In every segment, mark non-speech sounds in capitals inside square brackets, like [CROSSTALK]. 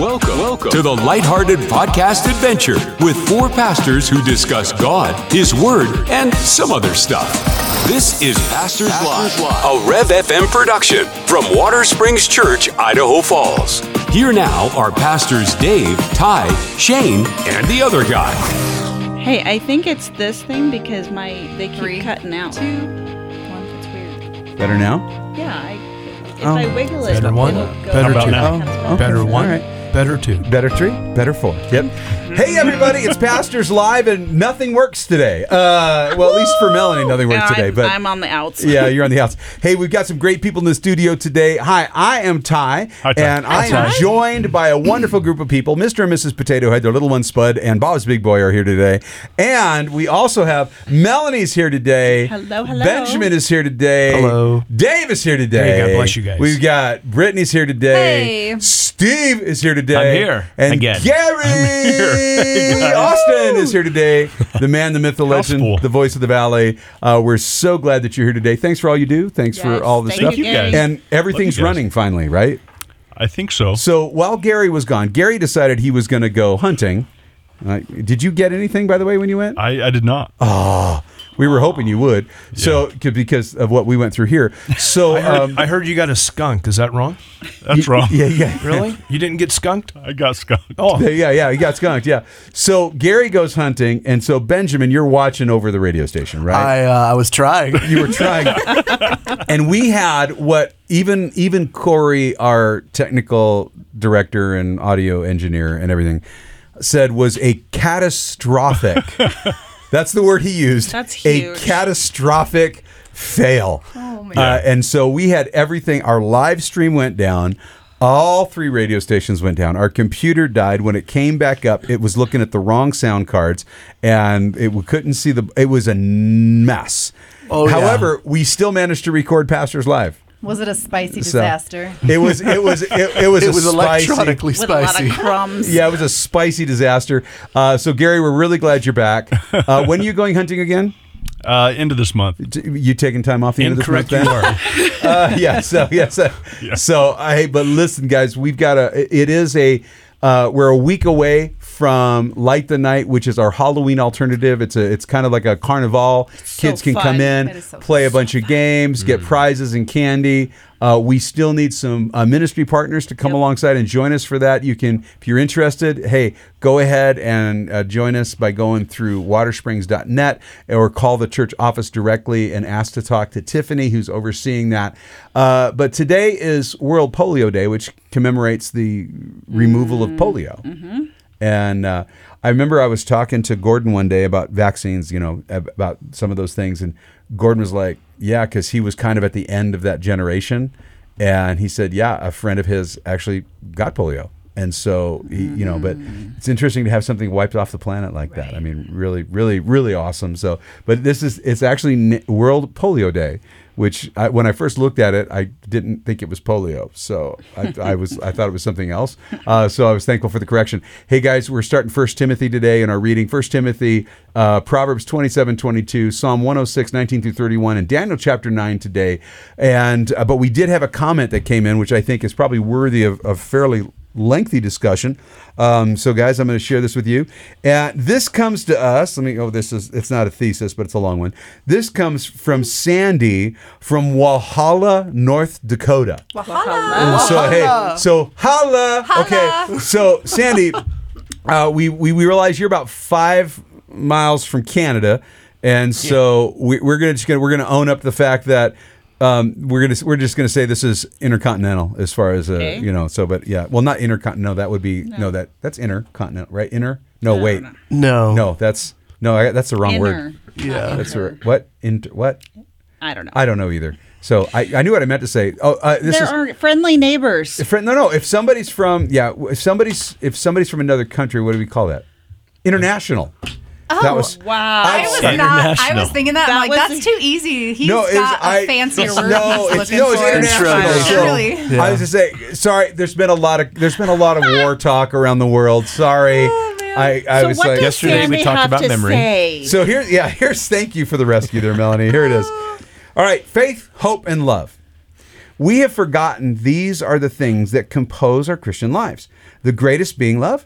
Welcome, welcome to the Lighthearted Podcast Adventure with four pastors who discuss God, His Word, and some other stuff. This is Pastors, Live, a Rev FM production from Watersprings Church, Idaho Falls. Here now are pastors Dave, Ty, Shane, and the other guy. Hey, I think it's this thing because my they keep Three, cutting out. two, one. It's weird. Better now? Yeah, I, if Oh. I wiggle it, Better one, it'll go better back two. down. Oh, Better one, All right. Better two. Better three, better four. Yep. Hey, everybody, it's [LAUGHS] Pastors Live, and nothing works today. Uh, well, at least for Melanie, nothing works And today. I'm, But I'm on the outs. yeah, you're on the [LAUGHS] outs. Hey, we've got some great people in the studio today. Hi, I am Ty, Hi, Ty. and I am Ty. joined by a wonderful group of people. Mr. and Mrs. Potato Head, their little one Spud, and Bob's Big Boy are here today. And we also have Melanie's here today. Hello, hello. Benjamin is here today. Hello. Dave is here today. Hey, God bless you guys. We've got Brittany's here today. Hey. Steve is here today. I'm here And again. Gary [LAUGHS] Hey. Austin is here today. The man, the myth, the [LAUGHS] legend, Mouthful. the voice of the valley. Uh, we're so glad that you're here today. Thanks for all you do. Thanks for all the thank stuff. you, guys. And everything's Love you guys. running finally, right? I think so. So while Gary was gone, Gary decided he was going to go hunting. Uh, did you get anything, by the way, when you went? I, I did not. We were hoping you would. So c- because of what we went through here. So I, heard, um, I heard you got a skunk. Is that wrong? y- That's wrong. Yeah, yeah. Really? You didn't get skunked? I got skunked. Oh, [LAUGHS] Yeah, yeah, yeah, he got skunked. Yeah. So Gary goes hunting, and so Benjamin, you're watching over the radio station, right? I uh, I was trying. you were trying, [LAUGHS] and we had what even even Corey, our technical director and audio engineer and everything, said was a catastrophic. [LAUGHS] that's the word he used. That's a catastrophic fail. Oh my Uh, and so we had everything. Our live stream went down. All three radio stations went down. Our computer died when it came back up. It was looking at the wrong sound cards, and it we couldn't see the. It was a mess. Oh, yeah. However, we still managed to record Pastors Live. Was it a spicy So- disaster? It was. It was. It, it was. [LAUGHS] It a was spicy, electronically with a lot spicy. of crumbs. Yeah, it was a spicy disaster. Uh, so Gary, we're really glad you're back. Uh, when are you going hunting again? uh, end of this month. You taking time off the end of Incorrect this you month? are. [LAUGHS] uh, yeah. So [LAUGHS] yes. uh, So I. But listen, guys, we've got a. It is a. Uh, we're a week away from Light the Night, which is our Halloween alternative. It's a. It's kind of like a carnival. Kids can fun. come in, so play a fun. bunch of games, get prizes and candy. Uh, we still need some uh, ministry partners to come alongside and join us for that. You can, if you're interested, hey, go ahead and uh, join us by going through watersprings.net or call the church office directly and ask to talk to Tiffany, who's overseeing that. Uh, but today is World Polio Day, which commemorates the removal of polio. And uh, I remember I was talking to Gordon one day about vaccines, you know, about some of those things. And Gordon was like, yeah, because he was kind of at the end of that generation. And he said, yeah, a friend of his actually got polio. And so, he, you know, but it's interesting to have something wiped off the planet like that. I mean, really, really, really awesome. So, but this is, it's actually World Polio Day, which I, when I first looked at it, I didn't think it was polio. So I, I was, I thought it was something else. Uh, so I was thankful for the correction. Hey guys, we're starting First Timothy today in our reading. First Timothy, uh, Proverbs 27, 22, Psalm 106, 19 through 31, and Daniel chapter 9 today. And, uh, but we did have a comment that came in, which I think is probably worthy of, of fairly lengthy discussion. Um, so, guys, I'm going to share this with you. And this comes to us. Let me. Oh, this is. It's not a thesis, but it's a long one. This comes from Sandy from Walhalla, North Dakota. Wahala. So hey, so holla. Okay, so Sandy, [LAUGHS] uh, we, we we realize you're about five miles from Canada, and so we, we're gonna just gonna we're gonna own up the fact that. Um, we're gonna we're just gonna say this is intercontinental as far as uh, Okay. you know. So, but yeah, well, not intercontinental. No, that would be no, that that's intercontinental, right? Inner? No, wait, No. no, that's no, I, that's the wrong Inner. word. Yeah. That's the right- what inter what I don't know. I don't know either. So I, I knew what I meant to say. Oh, uh, this there is are friendly neighbors. if, no, no. If somebody's from, yeah, if somebody's if somebody's from another country, what do we call that? International. That oh, was wow. I was not. I was thinking that. That I'm like, that's too easy. He's no. It was, got a I, fancier word. No, he's it's looking no, it's international. So, Really? Yeah. I was to say, sorry. There's been a lot of there's been a lot of war talk around the world. Sorry. Oh, I, I so was what like, does Yesterday we talked about memory. Say? So here, yeah, here's thank you for the rescue there, Melanie. Here it is. [LAUGHS] All right, faith, hope, and love. We have forgotten these are the things that compose our Christian lives. The greatest being love.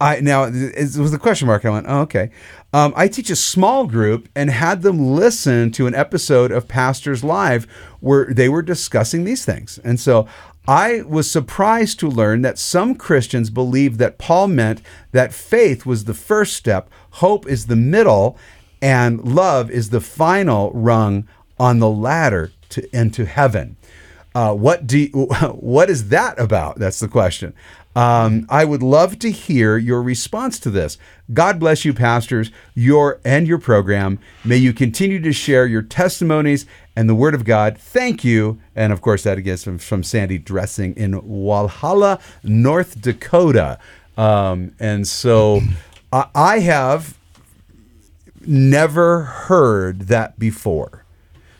I now it was the question mark. I went, oh, okay. Um, I teach a small group and had them listen to an episode of Pastors Live where they were discussing these things, and so I was surprised to learn that some Christians believe that Paul meant that faith was the first step, hope is the middle, and love is the final rung on the ladder to into heaven. Uh, what do you, [LAUGHS] what is that about? That's the question. Um, I would love to hear your response to this. God bless you, pastors, your and your program. May you continue to share your testimonies and the Word of God. Thank you. And of course, that again is from, from Sandy Dressing in Walhalla, North Dakota. Um, and so [CLEARS THROAT] I, I have never heard that before.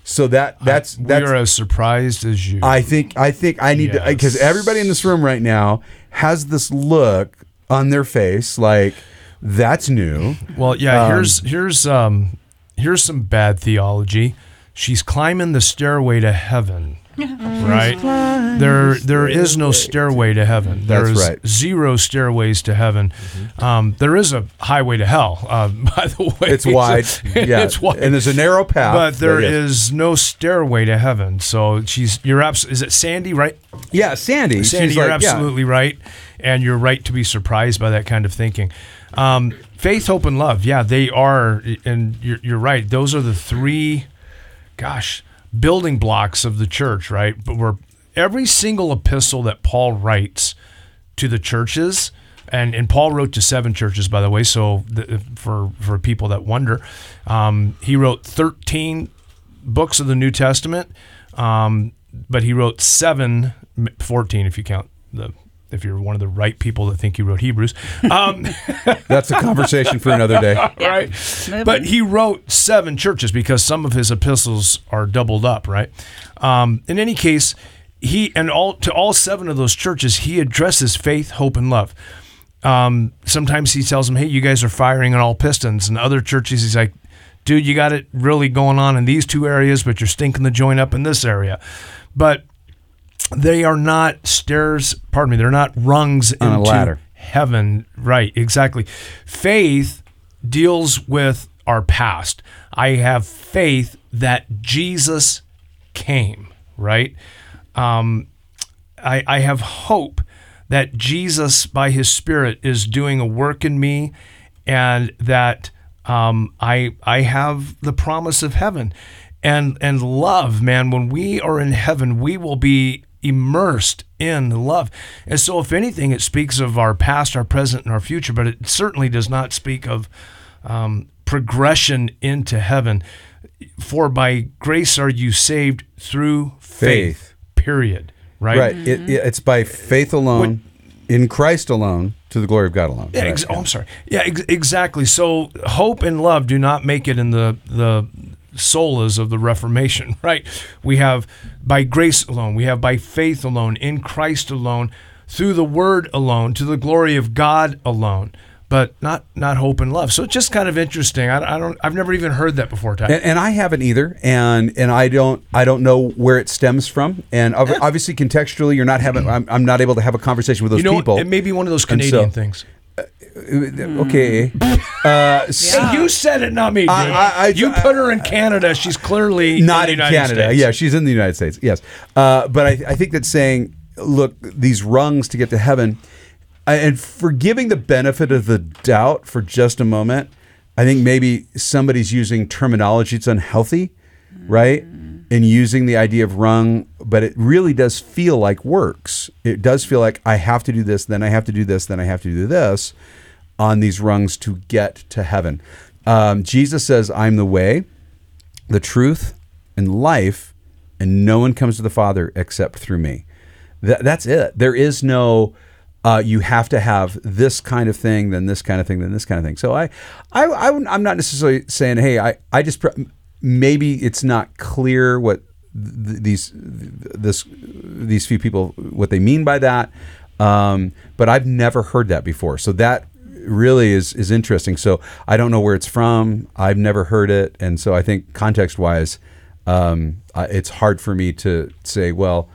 So that that's that's We're as surprised as you. I think I think I need to because everybody in this room right now has this look on their face like that's new. well, yeah. Um, here's here's um here's some bad theology. She's climbing the stairway to heaven. Right? There there is no stairway to heaven. That's There's right. zero stairways to heaven. Um, there is a highway to hell, uh, [LAUGHS] by the way. It's wide, [LAUGHS] yeah, it's wide. and there's a narrow path. but there yes. is no stairway to heaven. So she's you're abs- is it Sandy, right? yeah, Sandy. Sandy, she's you're like, yeah. absolutely right, and you're right to be surprised by that kind of thinking. Um, faith, hope, and love. Yeah, they are, and you're, you're right. Those are the three, gosh, building blocks of the church, right? But we're every single epistle that Paul writes to the churches. And, and Paul wrote to seven churches, by the way. So the, for for people that wonder, um, he wrote thirteen books of the New Testament, um, but he wrote seven, 14 if you count the if you're one of the right people that think he wrote Hebrews. Um, [LAUGHS] That's a conversation for another day. [LAUGHS] right? But he wrote seven churches because some of his epistles are doubled up, right? Um, in any case, he and all to all seven of those churches, he addresses faith, hope, and love. Um, sometimes he tells them, "Hey, you guys are firing on all pistons," and other churches, he's like, "Dude, you got it really going on in these two areas, but you're stinking the joint up in this area." But they are not stairs. Pardon me, they're not rungs On a ladder. heaven. Right, exactly. Faith deals with our past. I have faith that Jesus came, right? Um, I, I have hope that Jesus, by his Spirit, is doing a work in me and that um, I, I have the promise of heaven. And, and love, man, when we are in heaven, we will be immersed in love. And so, if anything, it speaks of our past, our present, and our future, but it certainly does not speak of um, progression into heaven. For by grace are you saved through faith. Faith. Period. Right. Right. It, it- it's by faith alone, in Christ alone, to the glory of God alone. Yeah, Right, oh, I'm sorry. Yeah, ex- exactly. So hope and love do not make it in the the solas of the Reformation, [LAUGHS] right? We have by grace alone, we have by faith alone, in Christ alone, through the Word alone, to the glory of God alone, but not not hope and love. So it's just kind of interesting. I, I don't. I've never even heard that before. Ty. and, and I haven't either, and and I don't I don't know where it stems from, and obviously contextually, you're not having I'm, I'm not able to have a conversation with those you know, people. it may be one of those And so- Canadian things. Okay, uh, so- you said it, not me. Dude. I- I- I- you put her in Canada. She's clearly not in, in the United Canada. States. Yeah, she's in the United States. Yes, uh, but I, I think that saying, look, these rungs to get to heaven, and for giving the benefit of the doubt for just a moment, I think maybe somebody's using terminology that's unhealthy, right? And using the idea of rung, but it really does feel like works. It does feel like I have to do this, then I have to do this, then I have to do this on these rungs to get to heaven. Um, Jesus says, I'm the way, the truth and life, and no one comes to the Father except through me. That, that's it. There is no. Uh, you have to have this kind of thing, then this kind of thing, then this kind of thing. So I, I, I am not necessarily saying, hey, I, I just pr- maybe it's not clear what th- these this these few people what they mean by that. Um, but I've never heard that before. So that really is is interesting. So I don't know where it's from. I've never heard it, and so I think context wise, um, it's hard for me to say. Well,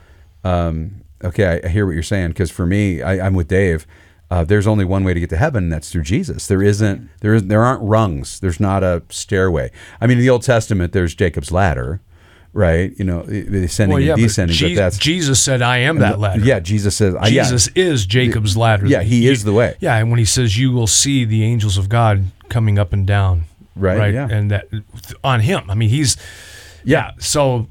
um, okay, I, I hear what you're saying because for me, I, I'm with Dave. Uh, there's only one way to get to heaven, and that's through Jesus. There isn't there is there aren't rungs. There's not a stairway. I mean, in the Old Testament, there's Jacob's ladder, right? You know, ascending Well, yeah, and descending. But, Je- that's Jesus said, "I am that ladder." Yeah, Jesus says. uh, yeah. Jesus is Jacob's ladder. Yeah, he is the way. Yeah, and when he says, "You will see the angels of God coming up and down," Right, Right, yeah. and that on him. I mean, he's Yeah. So,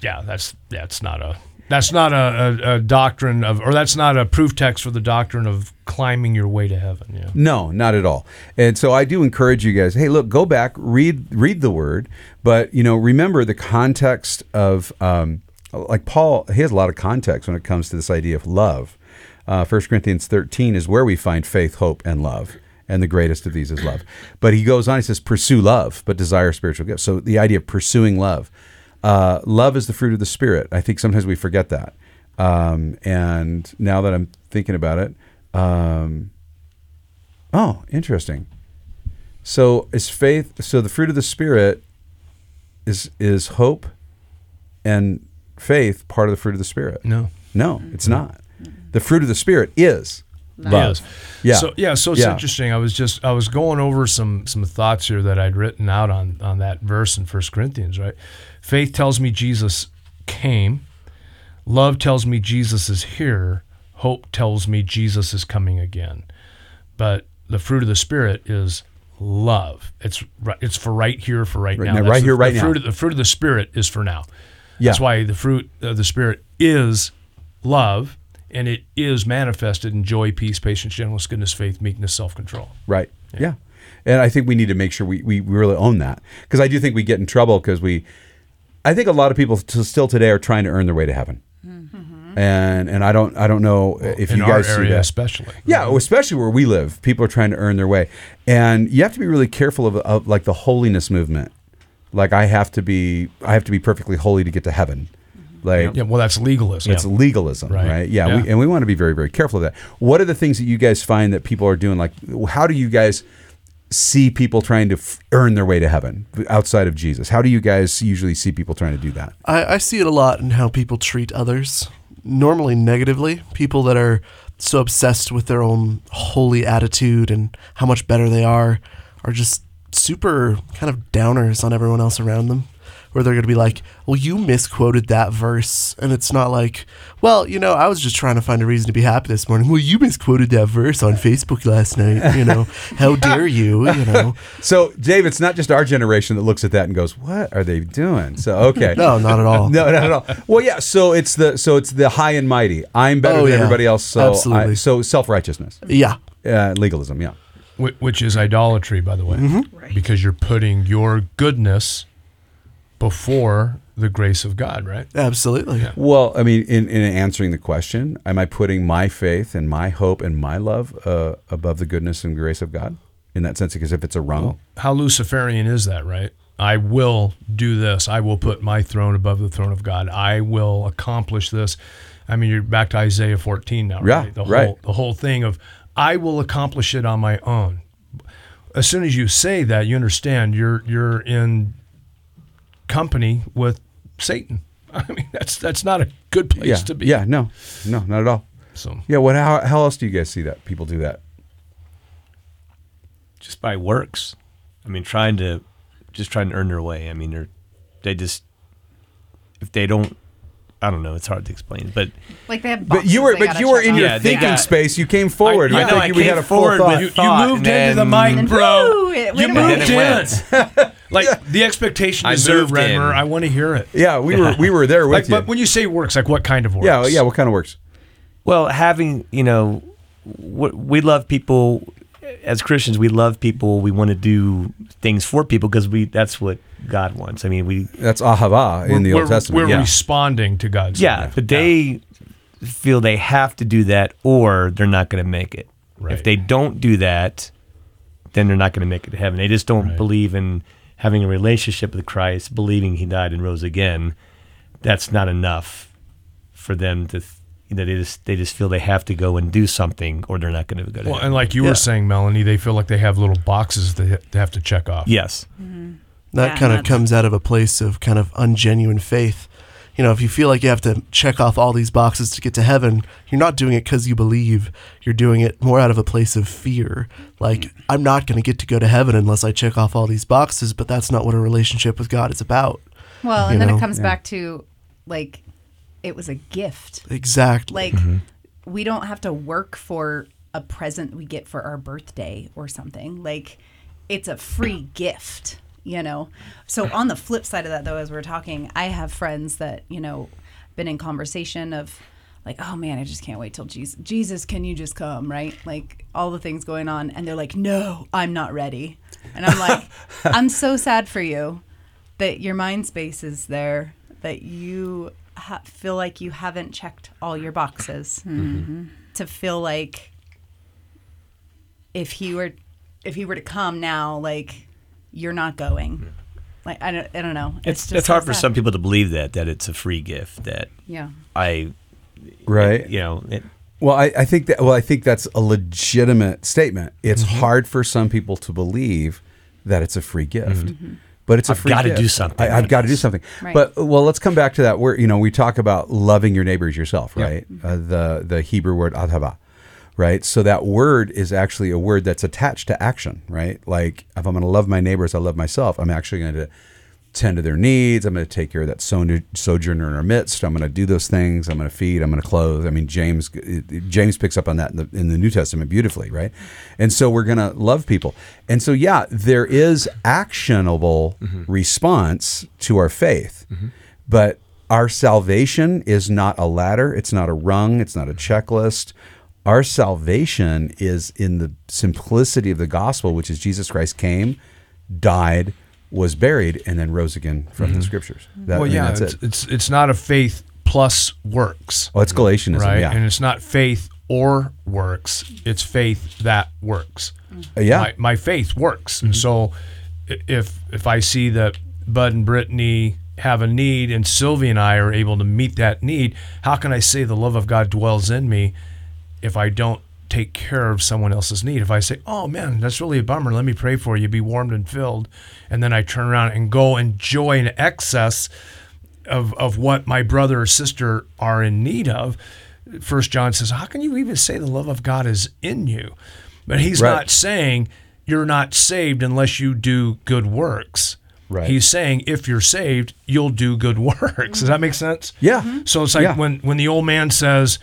yeah, that's that's not a that's not a, a, a doctrine of, or that's not a proof text for the doctrine of climbing your way to heaven. Yeah. No, not at all. And so I do encourage you guys. Hey, look, go back, read read the word, but you know, remember the context of um, like Paul. He has a lot of context when it comes to this idea of love. Uh, 1 Corinthians 13 is where we find faith, hope, and love. And the greatest of these is love. But he goes on, he says, pursue love, but desire spiritual gifts. So the idea of pursuing love. Uh, love is the fruit of the Spirit. I think sometimes we forget that. Um, and now that I'm thinking about it, um, Oh, interesting. So is faith? So the fruit of the spirit is is hope, and faith part of the fruit of the spirit? No. no, it's not. The fruit of the spirit is love. Yes. Yeah, So yeah, so it's Yeah. interesting. I was just I was going over some some thoughts here that I'd written out on on that verse in First Corinthians. Right, faith tells me Jesus came. Love tells me Jesus is here. Hope tells me Jesus is coming again. But the fruit of the spirit is love. It's right. It's for right here, for right, Right now. now, right the- here, right the now. Fruit of, the fruit of the spirit is for now. Yeah. That's why the fruit of the spirit is love, and it is manifested in joy, peace, patience, gentleness, goodness, faith, meekness, self-control. Right. Yeah. And I think we need to make sure we, we, we really own that. Because I do think we get in trouble because we, I think a lot of people t- still today are trying to earn their way to heaven. Mm-hmm. And and I don't I don't know if in you our guys see that. especially. Yeah, mm-hmm. especially where we live, people are trying to earn their way, and you have to be really careful of, of like the holiness movement. Like I have to be, I have to be perfectly holy to get to heaven. Like Yeah, well, that's legalism. it's legalism, right? Right. Yeah, We, and we want to be very, very careful of that. What are the things that you guys find that people are doing? Like, how do you guys see people trying to f- earn their way to heaven outside of Jesus? How do you guys usually see people trying to do that? I, I see it a lot in how people treat others, normally negatively. People that are so obsessed with their own holy attitude and how much better they are are just super kind of downers on everyone else around them. Where they're going to be like, well, you misquoted that verse. And it's not like, well, you know, I was just trying to find a reason to be happy this morning. Well, you misquoted that verse on Facebook last night. You know, [LAUGHS] how dare you? You [LAUGHS] know, So, Dave, it's not just our generation that looks at that and goes, "What are they doing?" So, okay, [LAUGHS] no, not at all. no, not at all. Well, yeah. So it's the so it's the high and mighty. I'm better Oh, than yeah. everybody else. So, I, Absolutely. so self righteousness, Yeah. uh, legalism. Yeah. Which is idolatry, by the way, Mm-hmm. because you're putting your goodness before the grace of God, right? Absolutely. Well, I mean, in, in answering the question, am I putting my faith and my hope and my love uh, above the goodness and grace of God? In that sense, because if it's a rung, How Luciferian is that, right? I will do this. I will put my throne above the throne of God. I will accomplish this. I mean, you're back to Isaiah 14 now, Yeah, right? The right. whole the whole thing of I will accomplish it on my own. As soon as you say that, you understand you're you're in company with Satan. [LAUGHS] I mean, that's that's not a good place yeah, to be. yeah, no, no, not at all. So Yeah, what? How, how else do you guys see that people do that? just by works. I mean, trying to just trying to earn their way. I mean, they're they just if they don't, I don't know. It's hard to explain, but Like they have But you were, but you were in your Yeah, thinking got- space. You came forward. I We know, think I you- we had a full forward, thought. you, you moved and into the mic, bro. Woo, it You moved in. [LAUGHS] like the expectation I is there, moved. Redmer. I want to hear it. yeah, we were we were there [LAUGHS] with Like, you. but when you say works, like what kind of works? yeah, yeah. What kind of works? well, having you know, we love people as Christians. We love people. We want to do things for people because we that's what God wants. I mean, we That's ahava in the Old Testament. We're yeah. responding to God's yeah, word. but they feel they have to do that or they're not going to make it. Right. If they don't do that, then they're not going to make it to heaven. They just don't Right. believe in having a relationship with Christ, believing He died and rose again. That's not enough for them to. Th- you know, they just they just feel they have to go and do something, or they're not going to go to Well, heaven. and like you Yeah. were saying, Melanie, they feel like they have little boxes they they have to check off. yes, mm-hmm. That Yeah, kind of comes out of a place of kind of ungenuine faith. You know, if you feel like you have to check off all these boxes to get to heaven, you're not doing it because you believe. You're doing it more out of a place of fear. Like, I'm not going to get to go to heaven unless I check off all these boxes, but that's not what a relationship with God is about. Well, You and then know? it comes back to like it was a gift. Exactly. Like Mm-hmm. we don't have to work for a present we get for our birthday or something. Like it's a free gift, you know. So on the flip side of that though as we're talking, I have friends that, you know, been in conversation of like, oh man, I just can't wait till Jesus Jesus, can you just come, right? Like all the things going on and they're like, "No, I'm not ready." And I'm like, [LAUGHS] "I'm so sad for you that your mind space is there that you ha- feel like you haven't checked all your boxes mm-hmm. to feel like if he were if he were to come now like you're not going like i don't, I don't know It's just it's hard for sad. some people to believe that that it's a free gift that yeah I Right. you know it, Well, I, I think that. Well, I think that's a legitimate statement. It's mm-hmm. hard for some people to believe that it's a free gift, mm-hmm. but it's a I've free. I've gotta do something I, I've got to do something. Right. But well, let's come back to that. Where you know we talk about loving your neighbors yourself, right? Mm-hmm. Uh, the the Hebrew word ahava, right? So that word is actually a word that's attached to action, right? Like if I'm going to love my neighbors, I love myself. I'm actually going to tend to their needs. I'm going to take care of that sojourner in our midst. I'm going to do those things. I'm going to feed. I'm going to clothe. I mean, James James picks up on that in the, in the New Testament beautifully, right? And so we're going to love people. And so yeah, there is actionable mm-hmm. response to our faith, mm-hmm. but our salvation is not a ladder. It's not a rung. It's not a mm-hmm. checklist. Our salvation is in the simplicity of the gospel, which is Jesus Christ came, died, was buried, and then rose again from the scriptures. That, I well, mean, yeah, that's it's, it. it's it's not a faith plus works, Well, it's Galatianism, right? yeah. And it's not faith or works; it's faith that works. Uh, yeah. Mm-hmm. my, my faith works, and so if if I see that Bud and Brittany have a need, and Sylvie and I are able to meet that need, how can I say the love of God dwells in me if I don't take care of someone else's need? If I say, "Oh man, that's really a bummer. Let me pray for you. Be warmed and filled," and then I turn around and go enjoy in excess of of what my brother or sister are in need of. First John says, "How can you even say the love of God is in you?" But he's Right. not saying you're not saved unless you do good works. Right. He's saying if you're saved, you'll do good [LAUGHS] works. Does that make sense? Yeah. So it's mm-hmm. like Yeah. when when the old man says,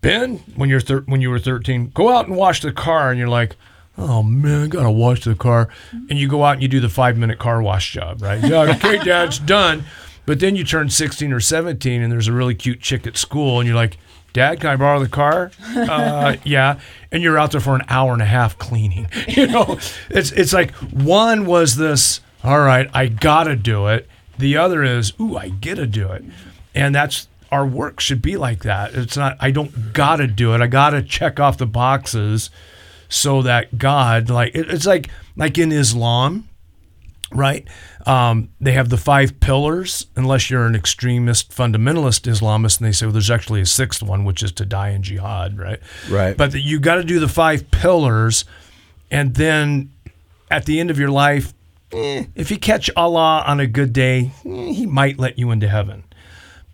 "Ben, when you're thir- when you were 13, go out and wash the car," and you're like. Oh man, I gotta wash the car, and you go out and you do the five minute car wash job, right? Yeah, okay, [LAUGHS] Dad, it's done. But then you turn 16 or 17, and there's a really cute chick at school, and you're like, Dad, can I borrow the car? [LAUGHS] Uh, yeah. And you're out there for an hour and a half cleaning. [LAUGHS] You know, it's it's like one was this, all right, I gotta do it. The other is, ooh, I get to do it. And that's our work should be like that. It's not I don't gotta do it. I gotta check off the boxes so that God like it's like like in Islam, right? Um, they have the five pillars, unless you're an extremist fundamentalist Islamist, and they say, well, there's actually a sixth one, which is to die in jihad, right? Right. But you got to do the five pillars, and then at the end of your life, eh, if you catch Allah on a good day, eh, He might let you into heaven.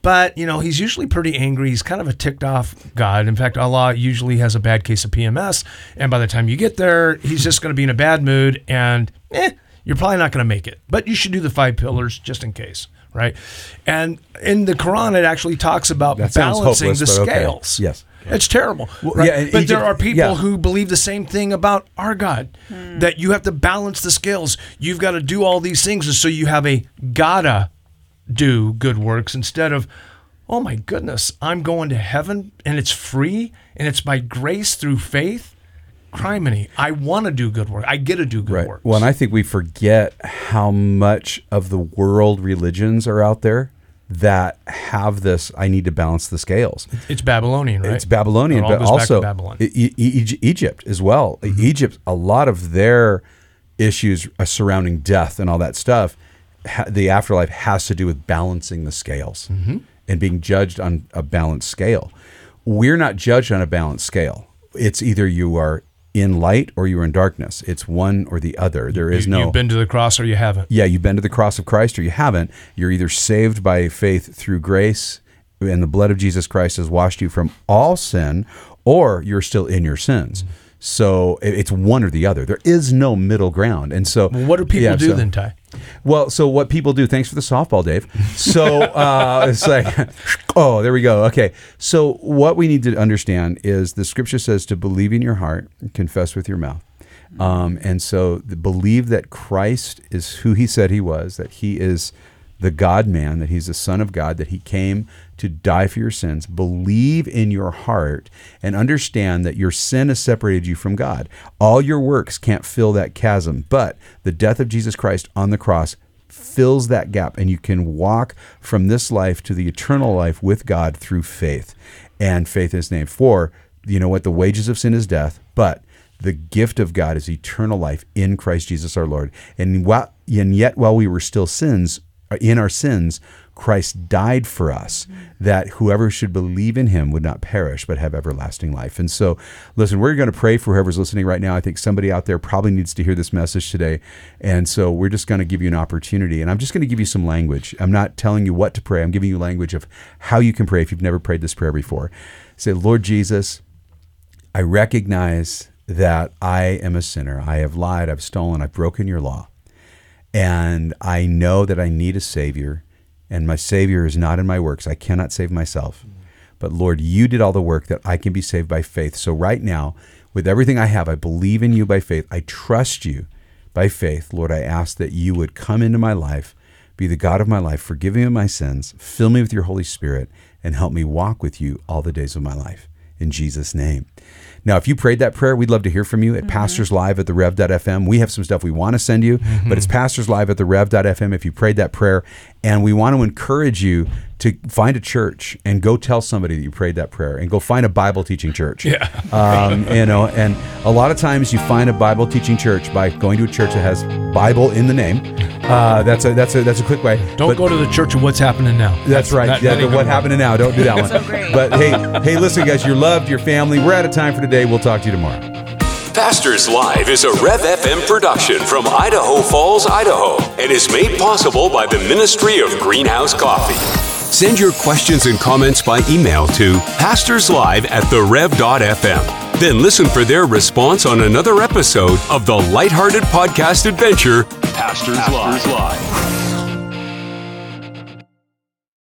But, you know, he's usually pretty angry. He's kind of a ticked off God. In fact, Allah usually has a bad case of PMS. And by the time you get there, he's just going to be in a bad mood and eh, you're probably not going to make it. But you should do the five pillars just in case, right? And in the Quran, it actually talks about That balancing hopeless, the but okay. scales. Yes. It's terrible. right? yeah, but Egypt- there are people yeah. who believe the same thing about our God that you have to balance the scales. You've got to do all these things. And so you have a gotta do good works instead of, oh my goodness, I'm going to heaven and it's free and it's by grace through faith. Criminy, I want to do good work. I get to do good Right. works. Well, and I think we forget how much of the world religions are out there that have this. I need to balance the scales. it's Babylonian, right? It's Babylonian, It but goes back to also Babylon. E- E- Egypt as well. Mm-hmm. Egypt, a lot of their issues surrounding death and all that stuff, ha- the afterlife has to do with balancing the scales mm-hmm. and being judged on a balanced scale. We're not judged on a balanced scale. It's either you are in light or you're in darkness. It's one or the other. There is You- no You've been to the cross or you haven't. yeah, you've been to the cross of Christ or you haven't. You're either saved by faith through grace and the blood of Jesus Christ has washed you from all sin, or you're still in your sins. Mm-hmm. So it's one or the other. There is no middle ground. And so, Well, what do people yeah, do so- then, Ty? Well, so what people do, thanks for the softball, Dave. So uh, [LAUGHS] it's like, oh, there we go. Okay. So what we need to understand is the scripture says to believe in your heart, confess with your mouth. Um, and so believe that Christ is who he said he was, that he is the God man, that he's the Son of God, that he came to die for your sins. Believe in your heart and understand that your sin has separated you from God. All your works can't fill that chasm, but the death of Jesus Christ on the cross fills that gap, and you can walk from this life to the eternal life with God through faith. And faith in his name. For, you know what? The wages of sin is death, but the gift of God is eternal life in Christ Jesus our Lord. And, while, and yet, while we were still sins, in our sins, Christ died for us, mm-hmm. that whoever should believe in him would not perish, but have everlasting life. And so, listen, we're going to pray for whoever's listening right now. I think somebody out there probably needs to hear this message today. And so, we're just going to give you an opportunity. And I'm just going to give you some language. I'm not telling you what to pray, I'm giving you language of how you can pray if you've never prayed this prayer before. Say, Lord Jesus, I recognize that I am a sinner. I have lied, I've stolen, I've broken your law. And I know that I need a Savior, and my Savior is not in my works. I cannot save myself. But Lord, you did all the work that I can be saved by faith. So right now, with everything I have, I believe in you by faith. I trust you by faith. Lord, I ask that you would come into my life, be the God of my life, forgive me of my sins, fill me with your Holy Spirit, and help me walk with you all the days of my life. In Jesus' name. Now, if you prayed that prayer, we'd love to hear from you at mm-hmm. Pastors Live at the Rev.fm. We have some stuff we want to send you, but it's mm-hmm. Pastors Live at the Rev.fm if you prayed that prayer. And we want to encourage you to find a church and go tell somebody that you prayed that prayer and go find a Bible teaching church. Yeah. Um, you know, and a lot of times you find a Bible teaching church by going to a church that has Bible in the name. Uh, that's a that's a that's a quick way. Don't But- go to the church of what's happening now. that's right. that- yeah, that the what gonna happened now? Don't do that one. So great. But hey, hey, listen, guys, you're loved, your family. We're out of time for today. We'll talk to you tomorrow. Pastors Live is a Rev FM production from Idaho Falls, Idaho, and is made possible by the Ministry of Greenhouse Coffee. Send your questions and comments by email to pastorslive at therev.fm. Then listen for their response on another episode of the lighthearted podcast adventure, Pastors, Live.